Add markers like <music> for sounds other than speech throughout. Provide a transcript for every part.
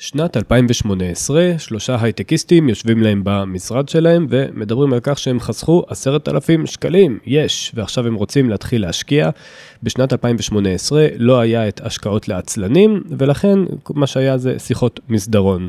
שנת 2018, שלושה הייטקיסטים יושבים להם במשרד שלהם ומדברים על כך שהם חסכו עשרת אלפים שקלים, יש, ועכשיו הם רוצים להתחיל להשקיע. בשנת 2018 לא היה את השקעות לעצלנים, ולכן מה שהיה זה שיחות מסדרון.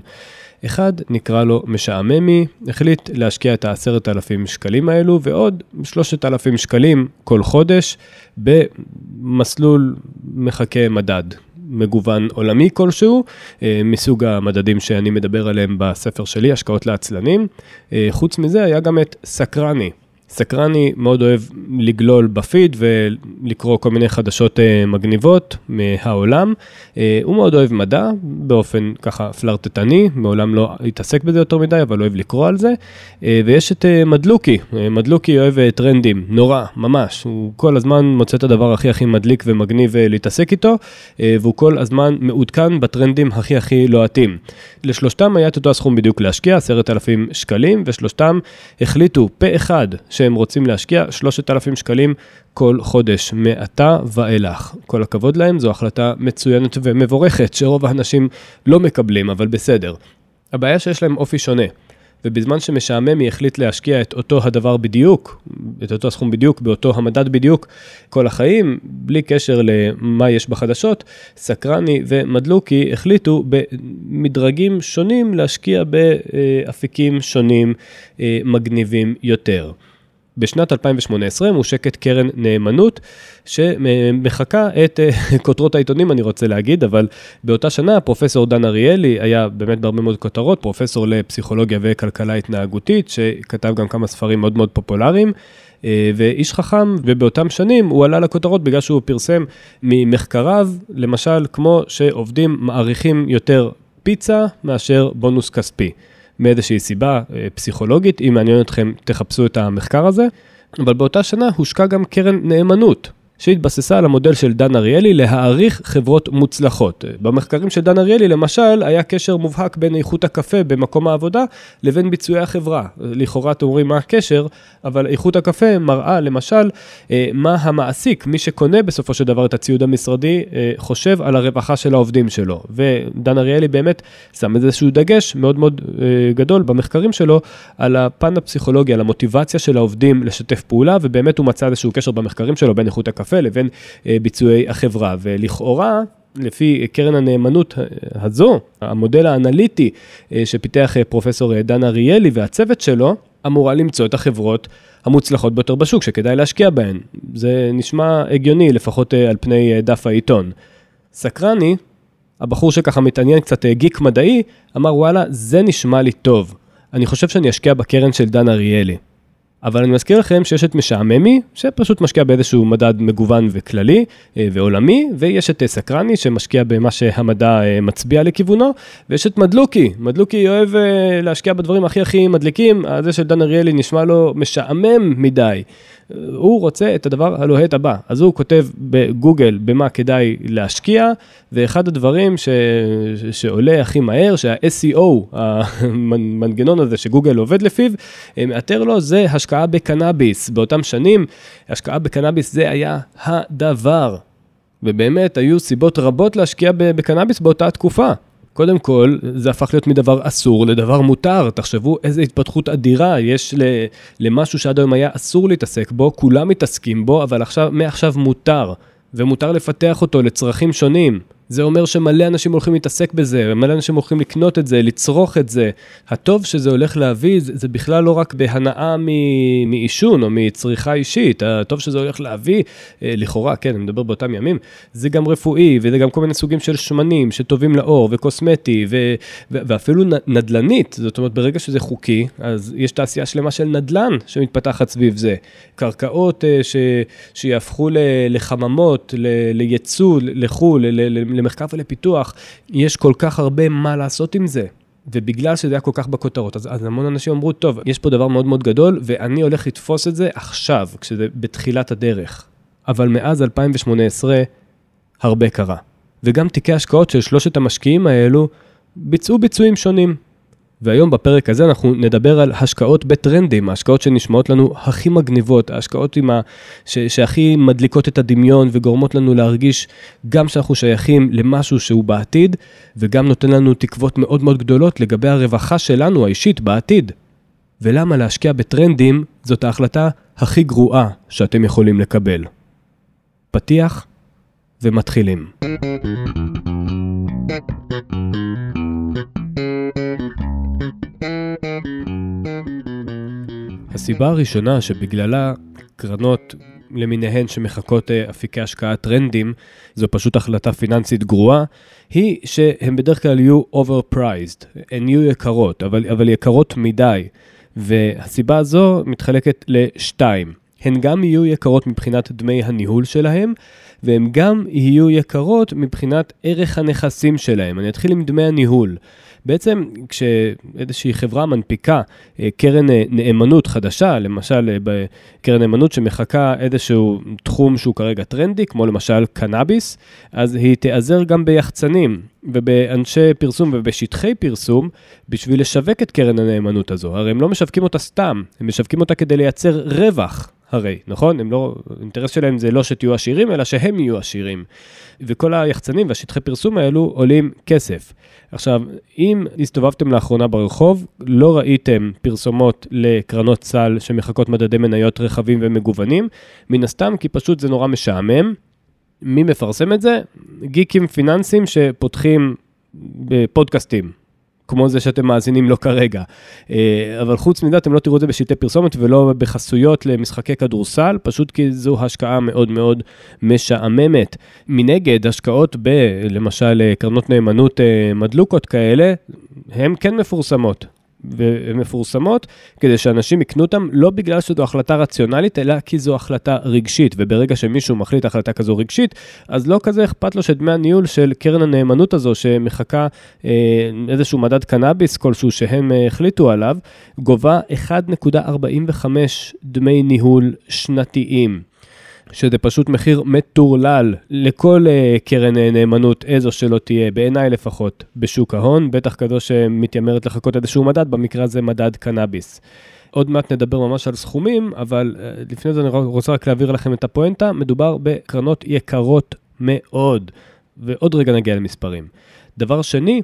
אחד, נקרא לו משעממי, החליט להשקיע את העשרת אלפים שקלים האלו ועוד שלושת אלפים שקלים כל חודש במסלול מחכה מדד. מגוון עולמי כלשהו, אה, מסוג המדדים שאני מדבר עליהם בספר שלי, השקעות לעצלנים. אה, חוץ מזה היה גם את סקרני. סקרני מאוד אוהב לגלול בפיד ולקרוא כל מיני חדשות אה, מגניבות מהעולם. אה, הוא מאוד אוהב מדע באופן ככה פלרטטני, מעולם לא התעסק בזה יותר מדי, אבל אוהב לקרוא על זה. אה, ויש את מדלוקי, מדלוקי אוהב טרנדים, נורא, ממש. הוא כל הזמן מוצא את הדבר הכי הכי מדליק ומגניב להתעסק איתו, והוא כל הזמן מעודכן בטרנדים הכי הכי לוהטים. לשלושתם היה את אותו הסכום בדיוק להשקיע, עשרת אלפים שקלים, ושלושתם החליטו פה אחד. שהם רוצים להשקיע 3,000 שקלים כל חודש, מעתה ואילך. כל הכבוד להם, זו החלטה מצוינת ומבורכת, שרוב האנשים לא מקבלים, אבל בסדר. הבעיה שיש להם אופי שונה. ובזמן שמשעמם היא החליט להשקיע את אותו הדבר בדיוק, את אותו הסכום בדיוק, באותו המדד בדיוק, כל החיים, בלי קשר למה יש בחדשות, סקרני ומדלוקי החליטו במדרגים שונים להשקיע באפיקים שונים אה, מגניבים יותר. בשנת 2018 מושקת קרן נאמנות שמחקה את אה, <laughs> כותרות העיתונים, אני רוצה להגיד, אבל באותה שנה פרופסור דן אריאלי היה באמת בהרבה מאוד כותרות, פרופסור לפסיכולוגיה וכלכלה התנהגותית, שכתב גם כמה ספרים מאוד מאוד פופולריים. אה, ואיש חכם, ובאותם שנים הוא עלה לכותרות בגלל שהוא פרסם ממחקריו, למשל, כמו שעובדים מעריכים יותר פיצה מאשר בונוס כספי. מאיזושהי סיבה אה, פסיכולוגית, אם מעניין אתכם, תחפשו את המחקר הזה. אבל באותה שנה הושקע גם קרן נאמנות, שהתבססה על המודל של דן אריאלי להעריך חברות מוצלחות. במחקרים של דן אריאלי למשל היה קשר מובהק בין איכות הקפה במקום העבודה לבין ביצועי החברה. לכאורה אתם אומרים מה הקשר, אבל איכות הקפה מראה למשל אה, מה המעסיק, מי שקונה בסופו של דבר את הציוד המשרדי, אה, חושב על הרווחה של העובדים שלו. ודן אריאלי באמת שם איזשהו דגש מאוד מאוד אה, גדול במחקרים שלו על הפן הפסיכולוגי, על המוטיבציה של העובדים לשתף פעולה, ובאמת הוא מצא איזשהו קשר במחקרים שלו בין איכות הקפה. הקפה לבין אה, ביצועי החברה. ולכאורה, לפי קרן הנאמנות הזו, המודל האנליטי אה, שפיתח אה, פרופסור דן אריאלי והצוות שלו, אמורה למצוא את החברות המוצלחות ביותר בשוק, שכדאי להשקיע בהן. זה נשמע הגיוני, לפחות על פני דף העיתון. סקרני, הבחור שככה מתעניין קצת גיק מדעי, אמר וואלה, זה נשמע לי טוב. אני חושב שאני אשקיע בקרן של דן אריאלי. אבל אני מזכיר לכם שיש את משעממי, שפשוט משקיע באיזשהו מדד מגוון וכללי אה, ועולמי, ויש את אה, סקרני שמשקיע במה שהמדע אה, מצביע לכיוונו, ויש את מדלוקי, מדלוקי אוהב להשקיע בדברים הכי הכי מדליקים, זה של דן אריאלי נשמע לו משעמם מדי. הוא רוצה את הדבר הלוהט הבא. אז הוא כותב בגוגל במה כדאי להשקיע, ואחד הדברים ש... שעולה הכי מהר, שה-SEO, המנגנון הזה שגוגל עובד לפיו, מאתר לו, זה השקעה בקנאביס. באותם שנים, השקעה בקנאביס זה היה הדבר. ובאמת, היו סיבות רבות להשקיע בקנאביס באותה תקופה. קודם כל, זה הפך להיות מדבר אסור לדבר מותר. תחשבו איזה התפתחות אדירה יש למשהו שעד היום היה אסור להתעסק בו, כולם מתעסקים בו, אבל עכשיו, מעכשיו מותר. ומותר לפתח אותו לצרכים שונים. זה אומר שמלא אנשים הולכים להתעסק בזה, מלא אנשים הולכים לקנות את זה, לצרוך את זה. הטוב שזה הולך להביא, זה, זה בכלל לא רק בהנאה מעישון או מצריכה אישית, הטוב שזה הולך להביא, אה, לכאורה, כן, אני מדבר באותם ימים, זה גם רפואי, וזה גם כל מיני סוגים של שמנים שטובים לאור, וקוסמטי, ו, ו, ואפילו נדל"נית, זאת אומרת, ברגע שזה חוקי, אז יש תעשייה שלמה של נדל"ן שמתפתחת סביב זה. קרקעות אה, ש, שיהפכו לחממות, לייצוא לחו"ל, למחקר ולפיתוח, יש כל כך הרבה מה לעשות עם זה. ובגלל שזה היה כל כך בכותרות, אז, אז המון אנשים אמרו, טוב, יש פה דבר מאוד מאוד גדול, ואני הולך לתפוס את זה עכשיו, כשזה בתחילת הדרך. אבל מאז 2018, הרבה קרה. וגם תיקי השקעות של שלושת המשקיעים האלו ביצעו ביצועים שונים. והיום בפרק הזה אנחנו נדבר על השקעות בטרנדים, ההשקעות שנשמעות לנו הכי מגניבות, ההשקעות ה... ש... שהכי מדליקות את הדמיון וגורמות לנו להרגיש גם שאנחנו שייכים למשהו שהוא בעתיד, וגם נותן לנו תקוות מאוד מאוד גדולות לגבי הרווחה שלנו האישית בעתיד. ולמה להשקיע בטרנדים זאת ההחלטה הכי גרועה שאתם יכולים לקבל. פתיח ומתחילים. הסיבה הראשונה שבגללה קרנות למיניהן שמחכות אה, אפיקי השקעה טרנדים, זו פשוט החלטה פיננסית גרועה, היא שהן בדרך כלל יהיו overpriced, הן יהיו יקרות, אבל, אבל יקרות מדי. והסיבה הזו מתחלקת לשתיים. הן גם יהיו יקרות מבחינת דמי הניהול שלהם, והן גם יהיו יקרות מבחינת ערך הנכסים שלהם. אני אתחיל עם דמי הניהול. בעצם כשאיזושהי חברה מנפיקה אה, קרן אה, נאמנות חדשה, למשל אה, בקרן נאמנות שמחקה איזשהו תחום שהוא כרגע טרנדי, כמו למשל קנאביס, אז היא תיעזר גם ביחצנים ובאנשי פרסום ובשטחי פרסום בשביל לשווק את קרן הנאמנות הזו. הרי הם לא משווקים אותה סתם, הם משווקים אותה כדי לייצר רווח. הרי, נכון? הם לא, האינטרס שלהם זה לא שתהיו עשירים, אלא שהם יהיו עשירים. וכל היחצנים והשטחי פרסום האלו עולים כסף. עכשיו, אם הסתובבתם לאחרונה ברחוב, לא ראיתם פרסומות לקרנות סל שמחכות מדדי מניות רחבים ומגוונים, מן הסתם כי פשוט זה נורא משעמם. מי מפרסם את זה? גיקים פיננסיים שפותחים בפודקאסטים, כמו זה שאתם מאזינים לו כרגע. אה, אבל חוץ מזה, אתם לא תראו את זה בשלטי פרסומת ולא בחסויות למשחקי כדורסל, פשוט כי זו השקעה מאוד מאוד משעממת. מנגד, השקעות ב, למשל, קרנות נאמנות אה, מדלוקות כאלה, הן כן מפורסמות. ומפורסמות, כדי שאנשים יקנו אותם לא בגלל שזו החלטה רציונלית, אלא כי זו החלטה רגשית, וברגע שמישהו מחליט החלטה כזו רגשית, אז לא כזה אכפת לו שדמי הניהול של קרן הנאמנות הזו, שמחכה אה, איזשהו מדד קנאביס כלשהו שהם אה, החליטו עליו, גובה 1.45 דמי ניהול שנתיים. שזה פשוט מחיר מטורלל לכל uh, קרן uh, נאמנות, איזו שלא תהיה, בעיניי לפחות, בשוק ההון, בטח כזו שמתיימרת לחכות איזשהו מדד, במקרה הזה מדד קנאביס. עוד מעט נדבר ממש על סכומים, אבל uh, לפני זה אני רוצה רק להעביר לכם את הפואנטה, מדובר בקרנות יקרות מאוד, ועוד רגע נגיע למספרים. דבר שני,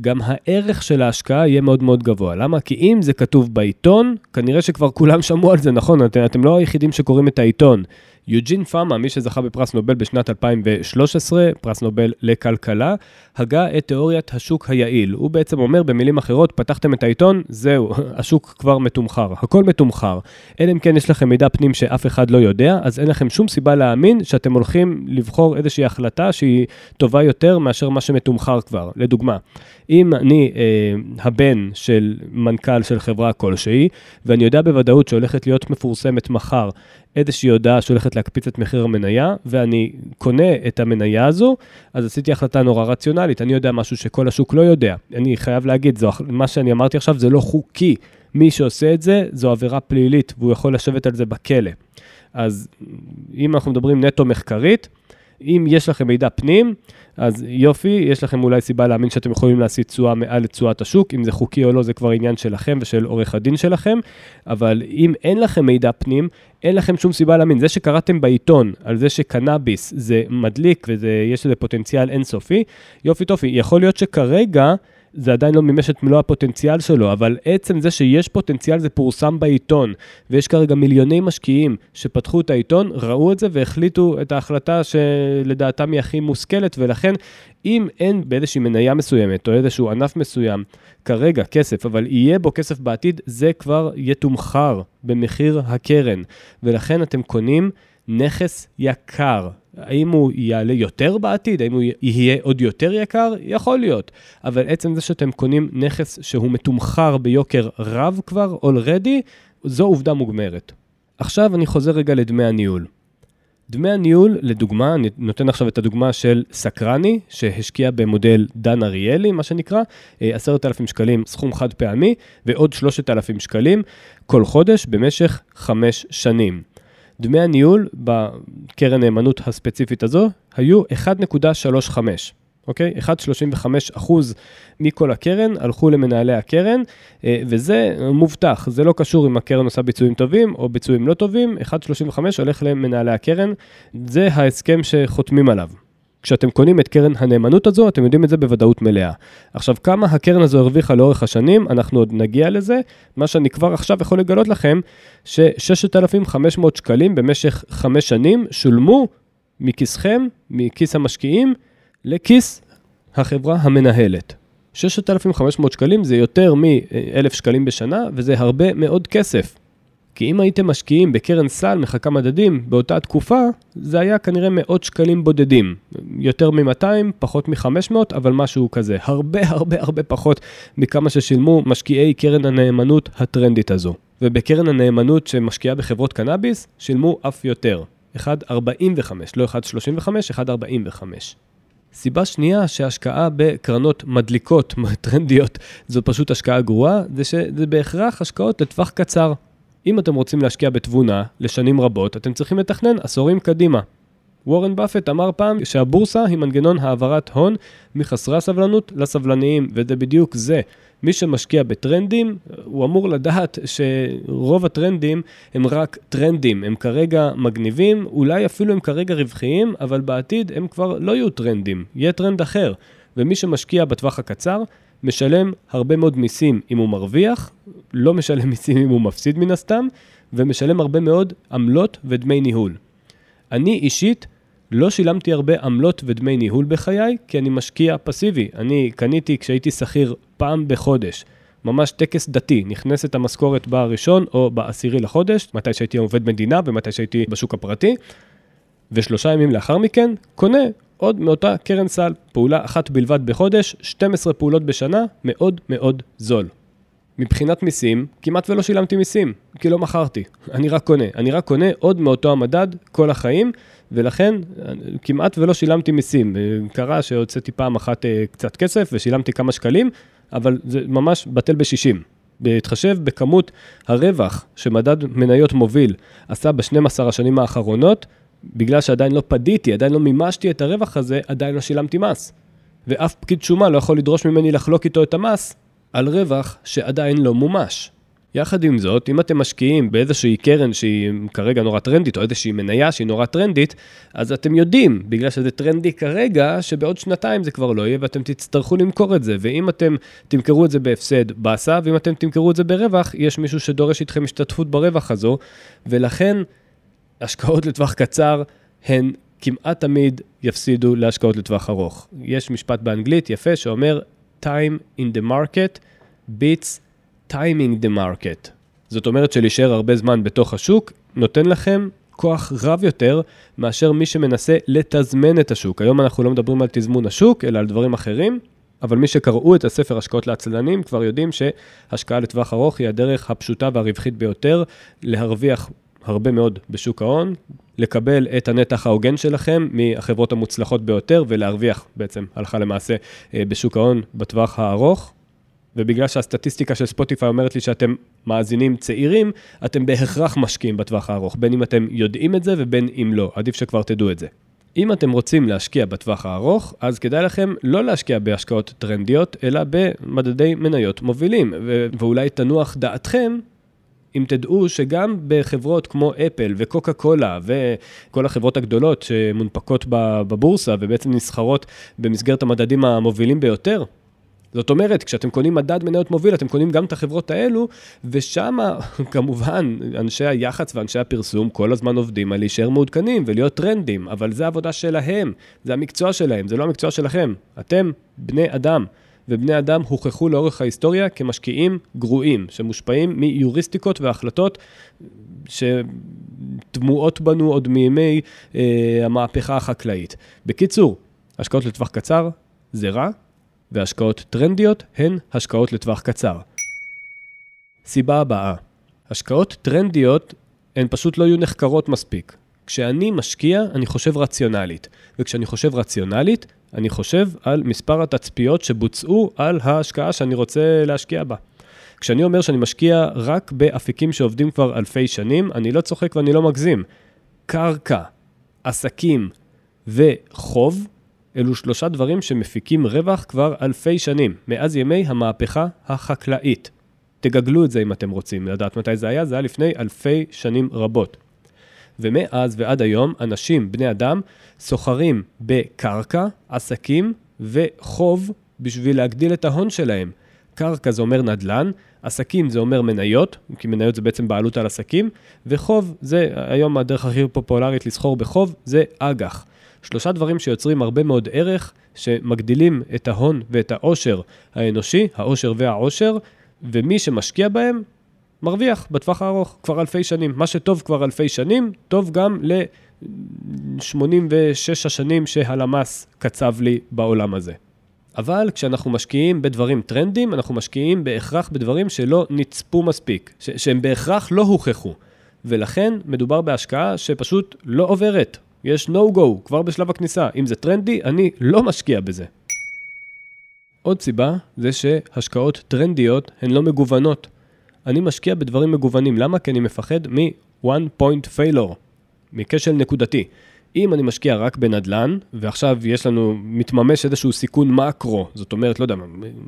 גם הערך של ההשקעה יהיה מאוד מאוד גבוה. למה? כי אם זה כתוב בעיתון, כנראה שכבר כולם שמעו על זה, נכון? את, אתם לא היחידים שקוראים את העיתון. יוג'ין פאמה, מי שזכה בפרס נובל בשנת 2013, פרס נובל לכלכלה, הגה את תיאוריית השוק היעיל. הוא בעצם אומר, במילים אחרות, פתחתם את העיתון, זהו, <laughs> השוק כבר מתומחר, הכל מתומחר. אלא אם כן יש לכם מידע פנים שאף אחד לא יודע, אז אין לכם שום סיבה להאמין שאתם הולכים לבחור איזושהי החלטה שהיא טובה יותר מאשר מה שמתומחר כבר. לדוגמה, אם אני אה, הבן של מנכ"ל של חברה כלשהי, ואני יודע בוודאות שהולכת להיות מפורסמת מחר איזושהי הודעה שהולכת להקפיץ את מחיר המניה, ואני קונה את המניה הזו, אז עשיתי החלטה נורא רציונלית. אני יודע משהו שכל השוק לא יודע. אני חייב להגיד, זו, מה שאני אמרתי עכשיו זה לא חוקי. מי שעושה את זה, זו עבירה פלילית, והוא יכול לשבת על זה בכלא. אז אם אנחנו מדברים נטו מחקרית, אם יש לכם מידע פנים, אז יופי, יש לכם אולי סיבה להאמין שאתם יכולים להשיא תשואה מעל לתשואת השוק, אם זה חוקי או לא, זה כבר עניין שלכם ושל עורך הדין שלכם, אבל אם אין לכם מידע פנים, אין לכם שום סיבה להאמין. זה שקראתם בעיתון על זה שקנאביס זה מדליק ויש לזה פוטנציאל אינסופי, יופי טופי, יכול להיות שכרגע... זה עדיין לא מימש את מלוא הפוטנציאל שלו, אבל עצם זה שיש פוטנציאל זה פורסם בעיתון, ויש כרגע מיליוני משקיעים שפתחו את העיתון, ראו את זה והחליטו את ההחלטה שלדעתם היא הכי מושכלת, ולכן אם אין באיזושהי מניה מסוימת או איזשהו ענף מסוים כרגע כסף, אבל יהיה בו כסף בעתיד, זה כבר יתומחר במחיר הקרן, ולכן אתם קונים נכס יקר. האם הוא יעלה יותר בעתיד? האם הוא יהיה עוד יותר יקר? יכול להיות. אבל עצם זה שאתם קונים נכס שהוא מתומחר ביוקר רב כבר, already, זו עובדה מוגמרת. עכשיו אני חוזר רגע לדמי הניהול. דמי הניהול, לדוגמה, אני נותן עכשיו את הדוגמה של סקרני, שהשקיע במודל דן אריאלי, מה שנקרא, אה, עשרת אלפים שקלים סכום חד פעמי, ועוד שלושת אלפים שקלים כל חודש במשך חמש שנים. דמי הניהול בקרן נאמנות הספציפית הזו היו 1.35, אוקיי? 1.35 אחוז מכל הקרן הלכו למנהלי הקרן, אה, וזה מובטח, זה לא קשור אם הקרן עושה ביצועים טובים או ביצועים לא טובים, 1.35 הולך למנהלי הקרן, זה ההסכם שחותמים עליו. כשאתם קונים את קרן הנאמנות הזו, אתם יודעים את זה בוודאות מלאה. עכשיו, כמה הקרן הזו הרוויחה לאורך השנים, אנחנו עוד נגיע לזה. מה שאני כבר עכשיו יכול לגלות לכם, ש-6,500 שקלים במשך חמש שנים שולמו מכיסכם, מכיס המשקיעים, לכיס החברה המנהלת. 6,500 שקלים זה יותר מ-1,000 שקלים בשנה, וזה הרבה מאוד כסף. כי אם הייתם משקיעים בקרן סל מחכה מדדים באותה תקופה, זה היה כנראה מאות שקלים בודדים. יותר מ-200, פחות מ-500, אבל משהו כזה. הרבה הרבה הרבה פחות מכמה ששילמו משקיעי קרן הנאמנות הטרנדית הזו. ובקרן הנאמנות שמשקיעה בחברות קנאביס, שילמו אף יותר. 1.45, לא 1.35, 1.45. סיבה שנייה שהשקעה בקרנות מדליקות, <laughs> טרנדיות, זו פשוט השקעה גרועה, זה שזה בהכרח השקעות לטווח קצר. אם אתם רוצים להשקיע בתבונה לשנים רבות, אתם צריכים לתכנן עשורים קדימה. וורן באפט אמר פעם שהבורסה היא מנגנון העברת הון מחסרי הסבלנות לסבלניים, וזה בדיוק זה. מי שמשקיע בטרנדים, הוא אמור לדעת שרוב הטרנדים הם רק טרנדים, הם כרגע מגניבים, אולי אפילו הם כרגע רווחיים, אבל בעתיד הם כבר לא יהיו טרנדים, יהיה טרנד אחר. ומי שמשקיע בטווח הקצר, משלם הרבה מאוד מיסים אם הוא מרוויח, לא משלם <laughs> מיסים אם הוא מפסיד מן הסתם, ומשלם הרבה מאוד עמלות ודמי ניהול. אני אישית לא שילמתי הרבה עמלות ודמי ניהול בחיי, כי אני משקיע פסיבי. אני קניתי כשהייתי שכיר פעם בחודש, ממש טקס דתי, נכנסת המשכורת בראשון או בעשירי לחודש, מתי שהייתי עובד מדינה ומתי שהייתי בשוק הפרטי, ושלושה ימים לאחר מכן, קונה עוד מאותה קרן סל, פעולה אחת בלבד בחודש, 12 פעולות בשנה, מאוד מאוד זול. מבחינת מיסים, כמעט ולא שילמתי מיסים, כי לא מכרתי. אני רק קונה. אני רק קונה עוד מאותו המדד כל החיים, ולכן כמעט ולא שילמתי מיסים. קרה שהוצאתי פעם אחת אה, קצת כסף ושילמתי כמה שקלים, אבל זה ממש בטל ב-60. בהתחשב בכמות הרווח שמדד מניות מוביל עשה ב-12 השנים האחרונות, בגלל שעדיין לא פדיתי, עדיין לא מימשתי את הרווח הזה, עדיין לא שילמתי מס. ואף פקיד שומה לא יכול לדרוש ממני לחלוק איתו את המס על רווח שעדיין לא מומש. יחד עם זאת, אם אתם משקיעים באיזושהי קרן שהיא כרגע נורא טרנדית, או איזושהי מניה שהיא נורא טרנדית, אז אתם יודעים, בגלל שזה טרנדי כרגע, שבעוד שנתיים זה כבר לא יהיה, ואתם תצטרכו למכור את זה. ואם אתם תמכרו את זה בהפסד, באסה, ואם אתם תמכרו את זה ברווח, יש מישהו שדורש איתכם השתתפות ברווח הזו, ולכן השקעות לטווח קצר הן כמעט תמיד יפסידו להשקעות לטווח ארוך. יש משפט באנגלית יפה שאומר, time in the market beats timing the market. זאת אומרת שלהישאר הרבה זמן בתוך השוק נותן לכם כוח רב יותר מאשר מי שמנסה לתזמן את השוק. היום אנחנו לא מדברים על תזמון השוק, אלא על דברים אחרים, אבל מי שקראו את הספר השקעות לעצלנים כבר יודעים שהשקעה לטווח ארוך היא הדרך הפשוטה והרווחית ביותר להרוויח הרבה מאוד בשוק ההון, לקבל את הנתח ההוגן שלכם מהחברות המוצלחות ביותר ולהרוויח בעצם הלכה למעשה אה, בשוק ההון בטווח הארוך. ובגלל שהסטטיסטיקה של ספוטיפיי אומרת לי שאתם מאזינים צעירים, אתם בהכרח משקיעים בטווח הארוך, בין אם אתם יודעים את זה ובין אם לא, עדיף שכבר תדעו את זה. אם אתם רוצים להשקיע בטווח הארוך, אז כדאי לכם לא להשקיע בהשקעות טרנדיות, אלא במדדי מניות מובילים, ו- ואולי תנוח דעתכם אם תדעו שגם בחברות כמו אפל וקוקה קולה וכל החברות הגדולות שמונפקות בבורסה ובעצם נסחרות במסגרת המדדים המובילים ביותר, זאת אומרת, כשאתם קונים מדד מניות מוביל, אתם קונים גם את החברות האלו, ושם, <laughs> כמובן, אנשי היח"צ ואנשי הפרסום כל הזמן עובדים על להישאר מעודכנים ולהיות טרנדים, אבל זה העבודה שלהם, זה המקצוע שלהם, זה לא המקצוע שלכם. אתם בני אדם. ובני אדם הוכחו לאורך ההיסטוריה כמשקיעים גרועים, שמושפעים מיוריסטיקות והחלטות שטמועות בנו עוד מימי אה, המהפכה החקלאית. בקיצור, השקעות לטווח קצר זה רע, והשקעות טרנדיות הן השקעות לטווח קצר. סיבה הבאה, השקעות טרנדיות הן פשוט לא יהיו נחקרות מספיק. כשאני משקיע, אני חושב רציונלית, וכשאני חושב רציונלית, אני חושב על מספר התצפיות שבוצעו על ההשקעה שאני רוצה להשקיע בה. כשאני אומר שאני משקיע רק באפיקים שעובדים כבר אלפי שנים, אני לא צוחק ואני לא מגזים. קרקע, עסקים וחוב אלו שלושה דברים שמפיקים רווח כבר אלפי שנים, מאז ימי המהפכה החקלאית. תגגלו את זה אם אתם רוצים לדעת מתי זה היה, זה היה לפני אלפי שנים רבות. ומאז ועד היום, אנשים, בני אדם, סוחרים בקרקע, עסקים וחוב בשביל להגדיל את ההון שלהם. קרקע זה אומר נדל"ן, עסקים זה אומר מניות, כי מניות זה בעצם בעלות על עסקים, וחוב זה היום הדרך הכי פופולרית לסחור בחוב, זה אג"ח. שלושה דברים שיוצרים הרבה מאוד ערך, שמגדילים את ההון ואת העושר האנושי, העושר והעושר, ומי שמשקיע בהם, מרוויח בטווח הארוך כבר אלפי שנים. מה שטוב כבר אלפי שנים, טוב גם ל-86 השנים שהלמ"ס קצב לי בעולם הזה. אבל כשאנחנו משקיעים בדברים טרנדים, אנחנו משקיעים בהכרח בדברים שלא נצפו מספיק, ש- שהם בהכרח לא הוכחו. ולכן מדובר בהשקעה שפשוט לא עוברת. יש no-go כבר בשלב הכניסה. אם זה טרנדי, אני לא משקיע בזה. עוד סיבה זה שהשקעות טרנדיות הן לא מגוונות. אני משקיע בדברים מגוונים. למה? כי אני מפחד מ-one point failure, מכשל נקודתי. אם אני משקיע רק בנדל"ן, ועכשיו יש לנו, מתממש איזשהו סיכון מקרו, זאת אומרת, לא יודע,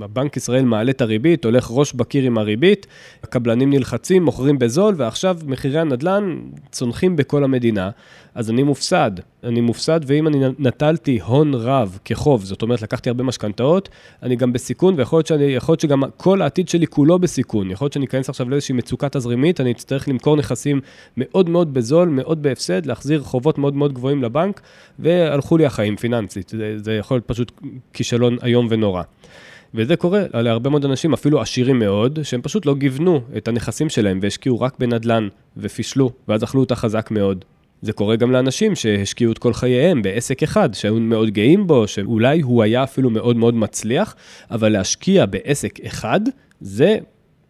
הבנק ישראל מעלה את הריבית, הולך ראש בקיר עם הריבית, הקבלנים נלחצים, מוכרים בזול, ועכשיו מחירי הנדל"ן צונחים בכל המדינה, אז אני מופסד. אני מופסד, ואם אני נטלתי הון רב כחוב, זאת אומרת, לקחתי הרבה משכנתאות, אני גם בסיכון, ויכול להיות, שאני, להיות שגם כל העתיד שלי כולו בסיכון. יכול להיות שאני אכנס עכשיו לאיזושהי מצוקה תזרימית, אני אצטרך למכור נכסים מאוד מאוד בזול, מאוד בהפסד, להחזיר חובות מאוד מאוד גבוהים לבנק, והלכו לי החיים פיננסית. זה, זה יכול להיות פשוט כישלון איום ונורא. וזה קורה להרבה מאוד אנשים, אפילו עשירים מאוד, שהם פשוט לא גיוונו את הנכסים שלהם והשקיעו רק בנדל"ן ופישלו, ואז אכלו אותה חזק מאוד. זה קורה גם לאנשים שהשקיעו את כל חייהם בעסק אחד, שהיו מאוד גאים בו, שאולי הוא היה אפילו מאוד מאוד מצליח, אבל להשקיע בעסק אחד, זה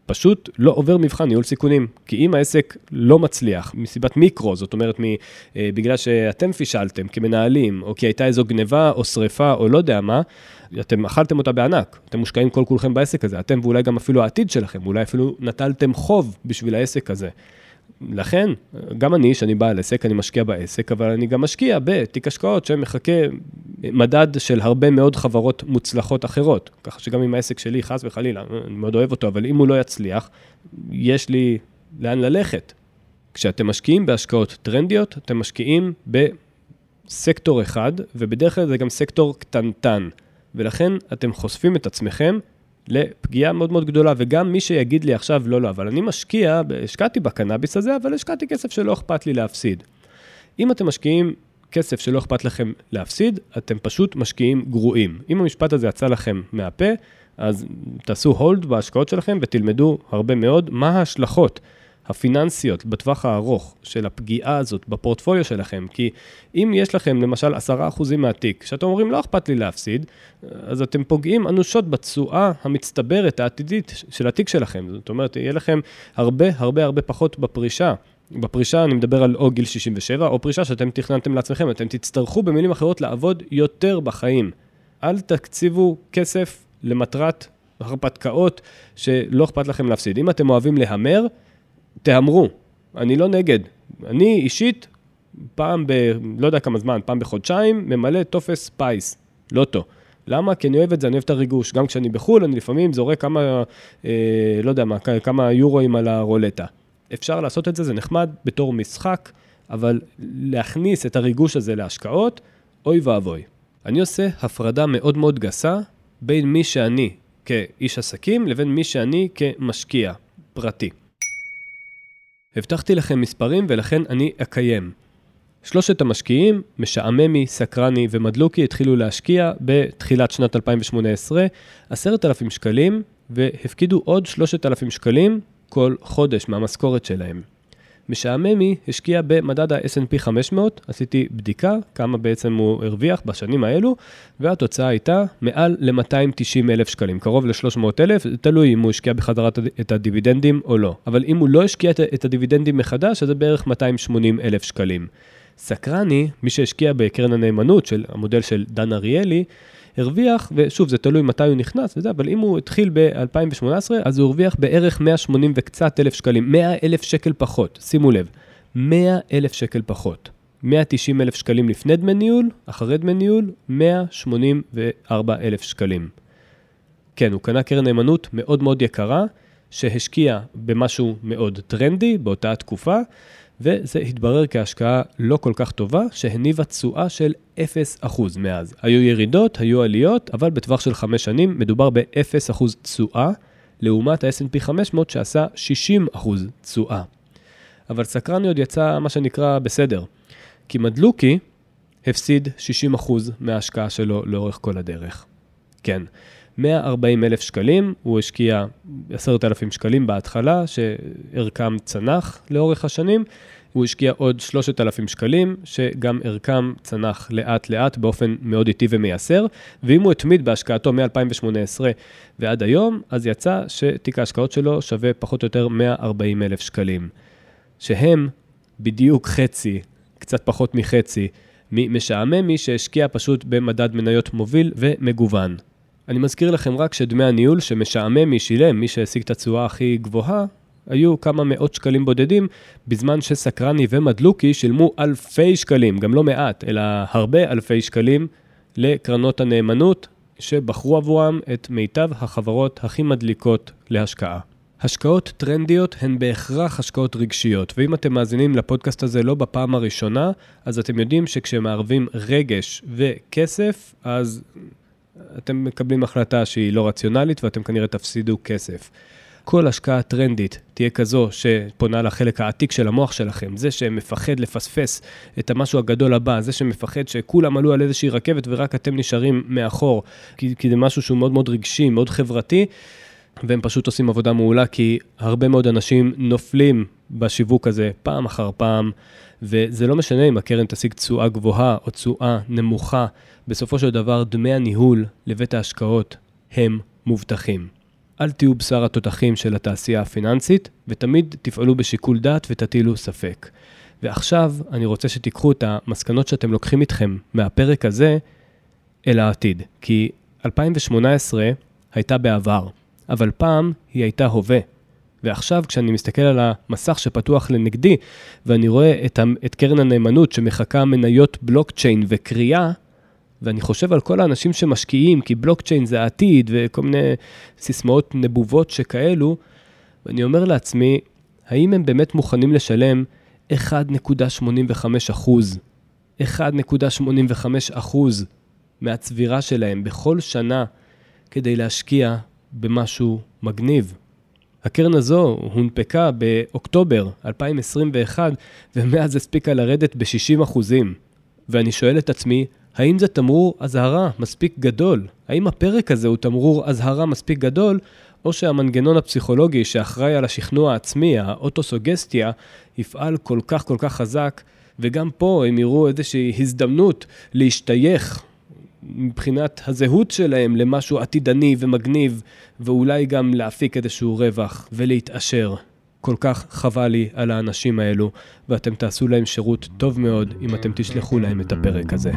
פשוט לא עובר מבחן ניהול סיכונים. כי אם העסק לא מצליח, מסיבת מיקרו, זאת אומרת, מ, אה, בגלל שאתם פישלתם כמנהלים, או כי הייתה איזו גניבה או שריפה או לא יודע מה, אתם אכלתם אותה בענק, אתם מושקעים כל כולכם בעסק הזה, אתם ואולי גם אפילו העתיד שלכם, אולי אפילו נטלתם חוב בשביל העסק הזה. לכן, גם אני, שאני בעל עסק, אני משקיע בעסק, אבל אני גם משקיע בתיק השקעות שמחכה מדד של הרבה מאוד חברות מוצלחות אחרות. ככה שגם אם העסק שלי, חס וחלילה, אני מאוד אוהב אותו, אבל אם הוא לא יצליח, יש לי לאן ללכת. כשאתם משקיעים בהשקעות טרנדיות, אתם משקיעים בסקטור אחד, ובדרך כלל זה גם סקטור קטנטן. ולכן אתם חושפים את עצמכם לפגיעה מאוד מאוד גדולה, וגם מי שיגיד לי עכשיו, לא, לא, אבל אני משקיע, השקעתי בקנאביס הזה, אבל השקעתי כסף שלא אכפת לי להפסיד. אם אתם משקיעים כסף שלא אכפת לכם להפסיד, אתם פשוט משקיעים גרועים. אם המשפט הזה יצא לכם מהפה, אז תעשו הולד בהשקעות שלכם ותלמדו הרבה מאוד מה ההשלכות הפיננסיות בטווח הארוך של הפגיעה הזאת בפורטפוליו שלכם, כי אם יש לכם למשל 10% מהתיק, שאתם אומרים לא אכפת לי להפסיד, אז אתם פוגעים אנושות בתשואה המצטברת העתידית של התיק שלכם. זאת אומרת, יהיה לכם הרבה הרבה הרבה פחות בפרישה. בפרישה אני מדבר על או גיל 67, או פרישה שאתם תכננתם לעצמכם, אתם תצטרכו במילים אחרות לעבוד יותר בחיים. אל תקציבו כסף למטרת הרפתקאות שלא אכפת לכם להפסיד. אם אתם אוהבים להמר, תהמרו, אני לא נגד. אני אישית, פעם ב... לא יודע כמה זמן, פעם בחודשיים, ממלא טופס פיס, לוטו. למה? כי אני אוהב את זה, אני אוהב את הריגוש. גם כשאני בחו"ל, אני לפעמים זורק כמה, אה, לא יודע מה, כמה יורואים על הרולטה. אפשר לעשות את זה, זה נחמד בתור משחק, אבל להכניס את הריגוש הזה להשקעות, אוי ואבוי. אני עושה הפרדה מאוד מאוד גסה בין מי שאני כאיש עסקים לבין מי שאני כמשקיע פרטי. הבטחתי לכם מספרים ולכן אני אקיים. שלושת המשקיעים, משעממי, סקרני ומדלוקי, התחילו להשקיע בתחילת שנת 2018 10,000 שקלים והפקידו עוד 3,000 שקלים כל חודש מהמשכורת שלהם. משעממי השקיע במדד ה-S&P 500, עשיתי בדיקה כמה בעצם הוא הרוויח בשנים האלו, והתוצאה הייתה מעל ל-290 אלף שקלים, קרוב ל-300 אלף, תלוי אם הוא השקיע בחזרה את הדיבידנדים או לא. אבל אם הוא לא השקיע את הדיבידנדים מחדש, אז זה בערך 280 אלף שקלים. סקרני, מי שהשקיע בקרן הנאמנות של המודל של דן אריאלי, הרוויח, ושוב, זה תלוי מתי הוא נכנס וזה, אבל אם הוא התחיל ב-2018, אז הוא הרוויח בערך 180 וקצת אלף שקלים, 100 אלף שקל פחות, שימו לב, 100 אלף שקל פחות. 190 אלף שקלים לפני דמי ניהול, אחרי דמי ניהול, 184 אלף שקלים. כן, הוא קנה קרן נאמנות מאוד מאוד יקרה, שהשקיע במשהו מאוד טרנדי באותה תקופה, וזה התברר כהשקעה לא כל כך טובה, שהניבה תשואה של 0% מאז. היו ירידות, היו עליות, אבל בטווח של 5 שנים מדובר ב-0% תשואה, לעומת ה-S&P 500 שעשה 60% תשואה. אבל סקרני עוד יצא מה שנקרא בסדר, כי מדלוקי הפסיד 60% מההשקעה שלו לאורך כל הדרך. כן, 140 אלף שקלים, הוא השקיע 10,000 שקלים בהתחלה, שערכם צנח לאורך השנים, הוא השקיע עוד 3,000 שקלים, שגם ערכם צנח לאט-לאט באופן מאוד איטי ומייסר, ואם הוא התמיד בהשקעתו מ-2018 ועד היום, אז יצא שתיק ההשקעות שלו שווה פחות או יותר 140 אלף שקלים, שהם בדיוק חצי, קצת פחות מחצי, משעמם מי שהשקיע פשוט במדד מניות מוביל ומגוון. אני מזכיר לכם רק שדמי הניהול שמשעמם מי שילם, מי שהשיג את התשואה הכי גבוהה, היו כמה מאות שקלים בודדים, בזמן שסקרני ומדלוקי שילמו אלפי שקלים, גם לא מעט, אלא הרבה אלפי שקלים, לקרנות הנאמנות, שבחרו עבורם את מיטב החברות הכי מדליקות להשקעה. השקעות טרנדיות הן בהכרח השקעות רגשיות, ואם אתם מאזינים לפודקאסט הזה לא בפעם הראשונה, אז אתם יודעים שכשמערבים רגש וכסף, אז אתם מקבלים החלטה שהיא לא רציונלית ואתם כנראה תפסידו כסף. כל השקעה טרנדית תהיה כזו שפונה לחלק העתיק של המוח שלכם, זה שמפחד לפספס את המשהו הגדול הבא, זה שמפחד שכולם עלו על איזושהי רכבת ורק אתם נשארים מאחור, כי, כי זה משהו שהוא מאוד מאוד רגשי, מאוד חברתי, והם פשוט עושים עבודה מעולה, כי הרבה מאוד אנשים נופלים בשיווק הזה פעם אחר פעם, וזה לא משנה אם הקרן תשיג תשואה גבוהה או תשואה נמוכה, בסופו של דבר דמי הניהול לבית ההשקעות הם מובטחים. אל תהיו בשר התותחים של התעשייה הפיננסית, ותמיד תפעלו בשיקול דעת ותטילו ספק. ועכשיו אני רוצה שתיקחו את המסקנות שאתם לוקחים איתכם מהפרק הזה אל העתיד. כי 2018 הייתה בעבר, אבל פעם היא הייתה הווה. ועכשיו כשאני מסתכל על המסך שפתוח לנגדי, ואני רואה את, את קרן הנאמנות שמחכה מניות בלוקצ'יין וקריאה, ואני חושב על כל האנשים שמשקיעים, כי בלוקצ'יין זה העתיד, וכל מיני סיסמאות נבובות שכאלו, ואני אומר לעצמי, האם הם באמת מוכנים לשלם 1.85 אחוז, 1.85 אחוז מהצבירה שלהם בכל שנה כדי להשקיע במשהו מגניב? הקרן הזו הונפקה באוקטובר 2021, ומאז הספיקה לרדת ב-60 אחוזים. ואני שואל את עצמי, האם זה תמרור אזהרה מספיק גדול? האם הפרק הזה הוא תמרור אזהרה מספיק גדול, או שהמנגנון הפסיכולוגי שאחראי על השכנוע העצמי, האוטוסוגסטיה, יפעל כל כך כל כך חזק, וגם פה הם יראו איזושהי הזדמנות להשתייך מבחינת הזהות שלהם למשהו עתידני ומגניב, ואולי גם להפיק איזשהו רווח ולהתעשר. כל כך חבל לי על האנשים האלו, ואתם תעשו להם שירות טוב מאוד אם אתם תשלחו להם את הפרק הזה.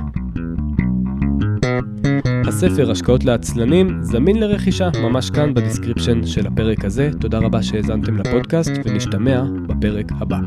הספר השקעות לעצלנים זמין לרכישה ממש כאן ב description של הפרק הזה. תודה רבה שהאזנתם לפודקאסט ונשתמע בפרק הבא.